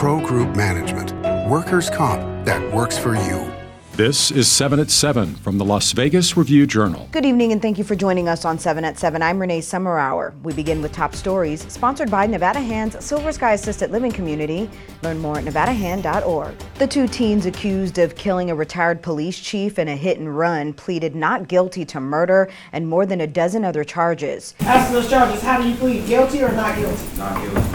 Pro Group Management. Workers' comp that works for you. This is 7 at 7 from the Las Vegas Review Journal. Good evening and thank you for joining us on 7 at 7. I'm Renee Summerhour. We begin with top stories sponsored by Nevada Hands Silver Sky Assisted Living Community. Learn more at nevadahand.org. The two teens accused of killing a retired police chief in a hit and run pleaded not guilty to murder and more than a dozen other charges. As to those charges, how do you plead guilty or not guilty? Not guilty.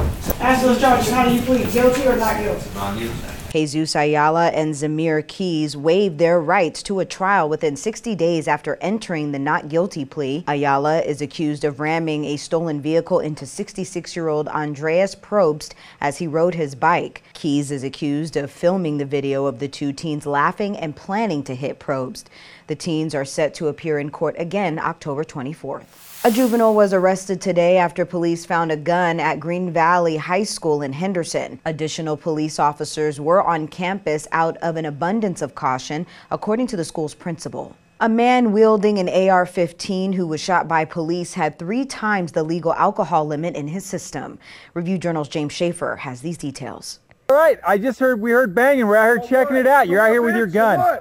Those how do you plead guilty or not guilty? Not guilty. Jesus Ayala and Zamir Keys waived their rights to a trial within 60 days after entering the not guilty plea. Ayala is accused of ramming a stolen vehicle into 66 year old Andreas Probst as he rode his bike. Keys is accused of filming the video of the two teens laughing and planning to hit Probst. The teens are set to appear in court again October 24th. A juvenile was arrested today after police found a gun at Green Valley High School in Henderson. Additional police officers were on campus out of an abundance of caution, according to the school's principal. A man wielding an AR 15 who was shot by police had three times the legal alcohol limit in his system. Review Journal's James Schaefer has these details. All right, I just heard we heard banging. We're out here checking it out. You're out here with your gun.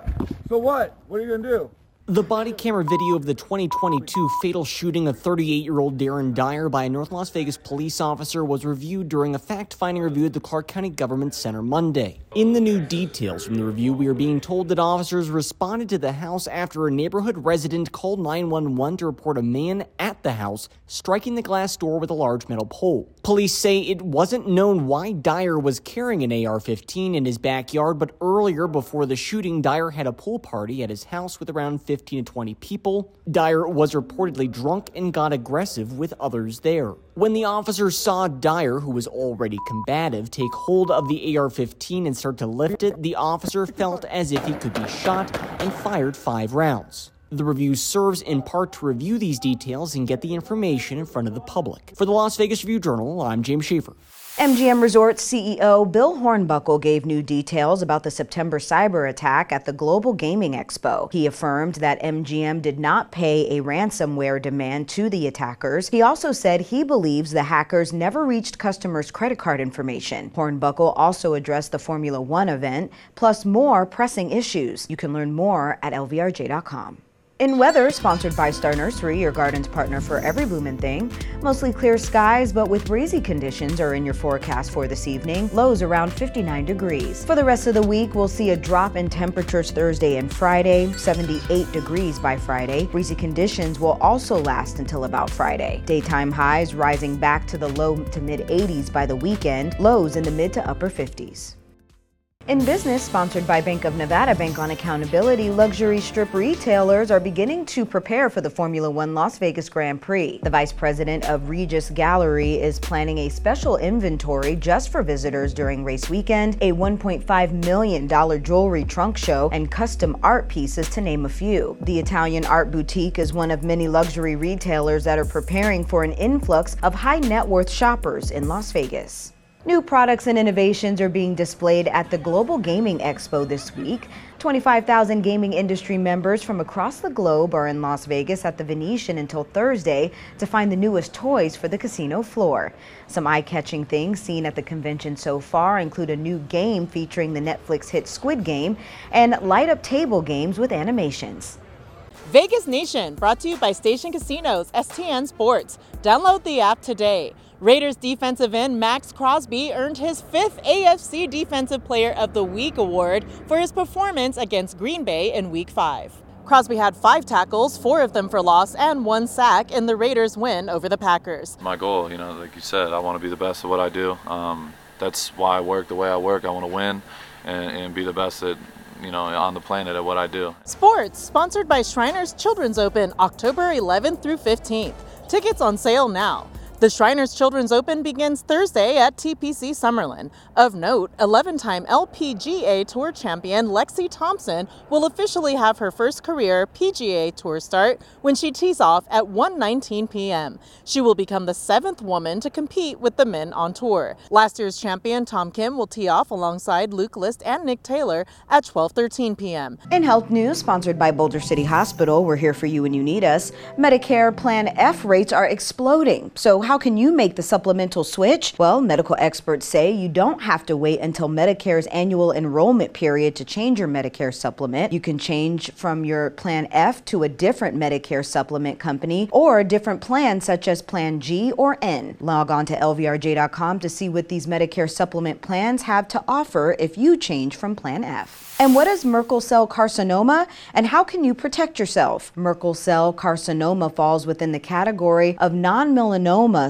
So what? What? Are you gonna do? The body camera video of the 2022 fatal shooting of 38 year old Darren Dyer by a North Las Vegas police officer was reviewed during a fact finding review at the Clark County Government Center Monday. In the new details from the review, we are being told that officers responded to the house after a neighborhood resident called 911 to report a man the house striking the glass door with a large metal pole. Police say it wasn't known why Dyer was carrying an AR 15 in his backyard, but earlier before the shooting, Dyer had a pool party at his house with around 15 to 20 people. Dyer was reportedly drunk and got aggressive with others there. When the officers saw Dyer, who was already combative, take hold of the AR 15 and start to lift it, the officer felt as if he could be shot and fired five rounds. The review serves in part to review these details and get the information in front of the public. For the Las Vegas Review Journal, I'm James Schaefer. MGM Resorts CEO Bill Hornbuckle gave new details about the September cyber attack at the Global Gaming Expo. He affirmed that MGM did not pay a ransomware demand to the attackers. He also said he believes the hackers never reached customers' credit card information. Hornbuckle also addressed the Formula One event, plus more pressing issues. You can learn more at lvrj.com. In weather, sponsored by Star Nursery, your garden's partner for every bloomin' thing. Mostly clear skies, but with breezy conditions are in your forecast for this evening. Lows around 59 degrees. For the rest of the week, we'll see a drop in temperatures Thursday and Friday, 78 degrees by Friday. Breezy conditions will also last until about Friday. Daytime highs rising back to the low to mid 80s by the weekend, lows in the mid to upper 50s. In business, sponsored by Bank of Nevada Bank on Accountability, luxury strip retailers are beginning to prepare for the Formula One Las Vegas Grand Prix. The vice president of Regis Gallery is planning a special inventory just for visitors during race weekend, a $1.5 million jewelry trunk show, and custom art pieces, to name a few. The Italian Art Boutique is one of many luxury retailers that are preparing for an influx of high net worth shoppers in Las Vegas. New products and innovations are being displayed at the Global Gaming Expo this week. 25,000 gaming industry members from across the globe are in Las Vegas at the Venetian until Thursday to find the newest toys for the casino floor. Some eye catching things seen at the convention so far include a new game featuring the Netflix hit Squid Game and light up table games with animations. Vegas Nation, brought to you by Station Casinos, STN Sports. Download the app today. Raiders defensive end Maxx Crosby earned his fifth AFC Defensive Player of the Week award for his performance against Green Bay in Week 5. Crosby had five tackles, four of them for loss, and one sack in the Raiders' win over the Packers. My goal, you know, like you said, I want to be the best at what I do. Um, that's why I work the way I work. I want to win and, and be the best at you know, on the planet at what I do. Sports, sponsored by Shriners Children's Open, October 11th through 15th. Tickets on sale now. The Shriners Children's Open begins Thursday at TPC Summerlin. Of note, 11 time LPGA Tour champion Lexi Thompson will officially have her first career PGA Tour start when she tees off at 1:19 p.m. She will become the seventh woman to compete with the men on tour. Last year's champion Tom Kim will tee off alongside Luke List and Nick Taylor at 12:13 p.m. In health news, sponsored by Boulder City Hospital, we're here for you when you need us. Medicare Plan F rates are exploding. So how how can you make the supplemental switch? Well, medical experts say you don't have to wait until Medicare's annual enrollment period to change your Medicare supplement. You can change from your Plan F to a different Medicare supplement company or a different plan such as Plan G or N. Log on to lvrj.com to see what these Medicare supplement plans have to offer if you change from Plan F. And what is Merkel cell carcinoma and how can you protect yourself? Merkel cell carcinoma falls within the category of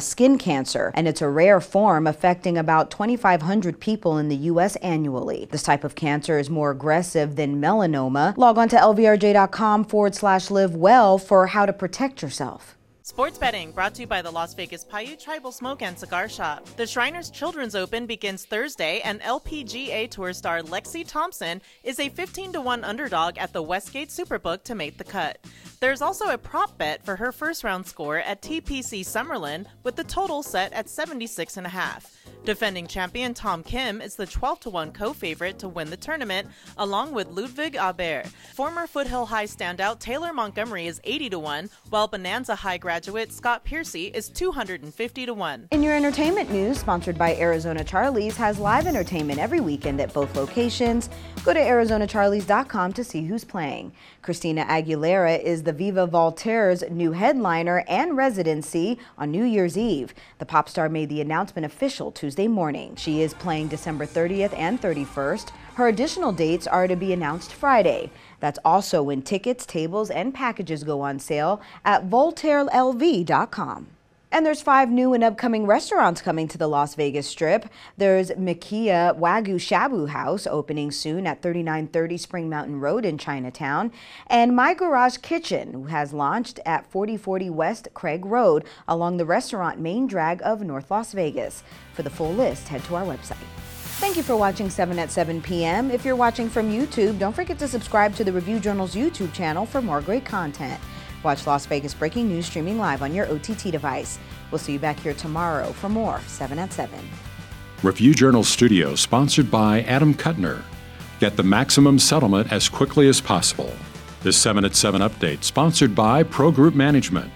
skin cancer and it's a rare form affecting about 2,500 people in the U.S. annually. This type of cancer is more aggressive than melanoma. Log on to lvrj.com forward slash live well for how to protect yourself. Sports betting brought to you by the Las Vegas Paiute Tribal Smoke and Cigar Shop. The Shriners Children's Open begins Thursday, and LPGA Tour star Lexi Thompson is a 15 to 1 underdog at the Westgate Superbook to make the cut. There's also a prop bet for her first round score at TPC Summerlin with the total set at 76.5. Defending champion Tom Kim is the 12 to 1 co favorite to win the tournament, along with Ludvig Aberg. Former Foothill High standout Taylor Montgomery is 80 to 1, while Bonanza High graduate Scott Piercy is 250 to 1. In your entertainment news, sponsored by Arizona Charlie's, has live entertainment every weekend at both locations. Go to ArizonaCharlies.com to see who's playing. Christina Aguilera is the Viva Voltaire's new headliner and residency on New Year's Eve. The pop star made the announcement official Tuesday morning. She is playing December 30th and 31st. Her additional dates are to be announced Friday. That's also when tickets, tables, and packages go on sale at voltairelv.com. And there's five new and upcoming restaurants coming to the Las Vegas Strip. There's Mikiya Wagyu Shabu House opening soon at 3930 Spring Mountain Road in Chinatown. And My Garage Kitchen has launched at 4040 West Craig Road along the restaurant main drag of North Las Vegas. For the full list, head to our website. Thank you for watching 7 at 7 p.m. If you're watching from YouTube, don't forget to subscribe to the Review Journal's YouTube channel for more great content. Watch Las Vegas Breaking News streaming live on your OTT device. We'll see you back here tomorrow for more 7 at 7. Review Journal Studio, sponsored by Adam Kutner. Get the maximum settlement as quickly as possible. This 7 at 7 update, sponsored by Pro Group Management.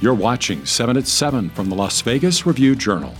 You're watching 7 at 7 from the Las Vegas Review Journal.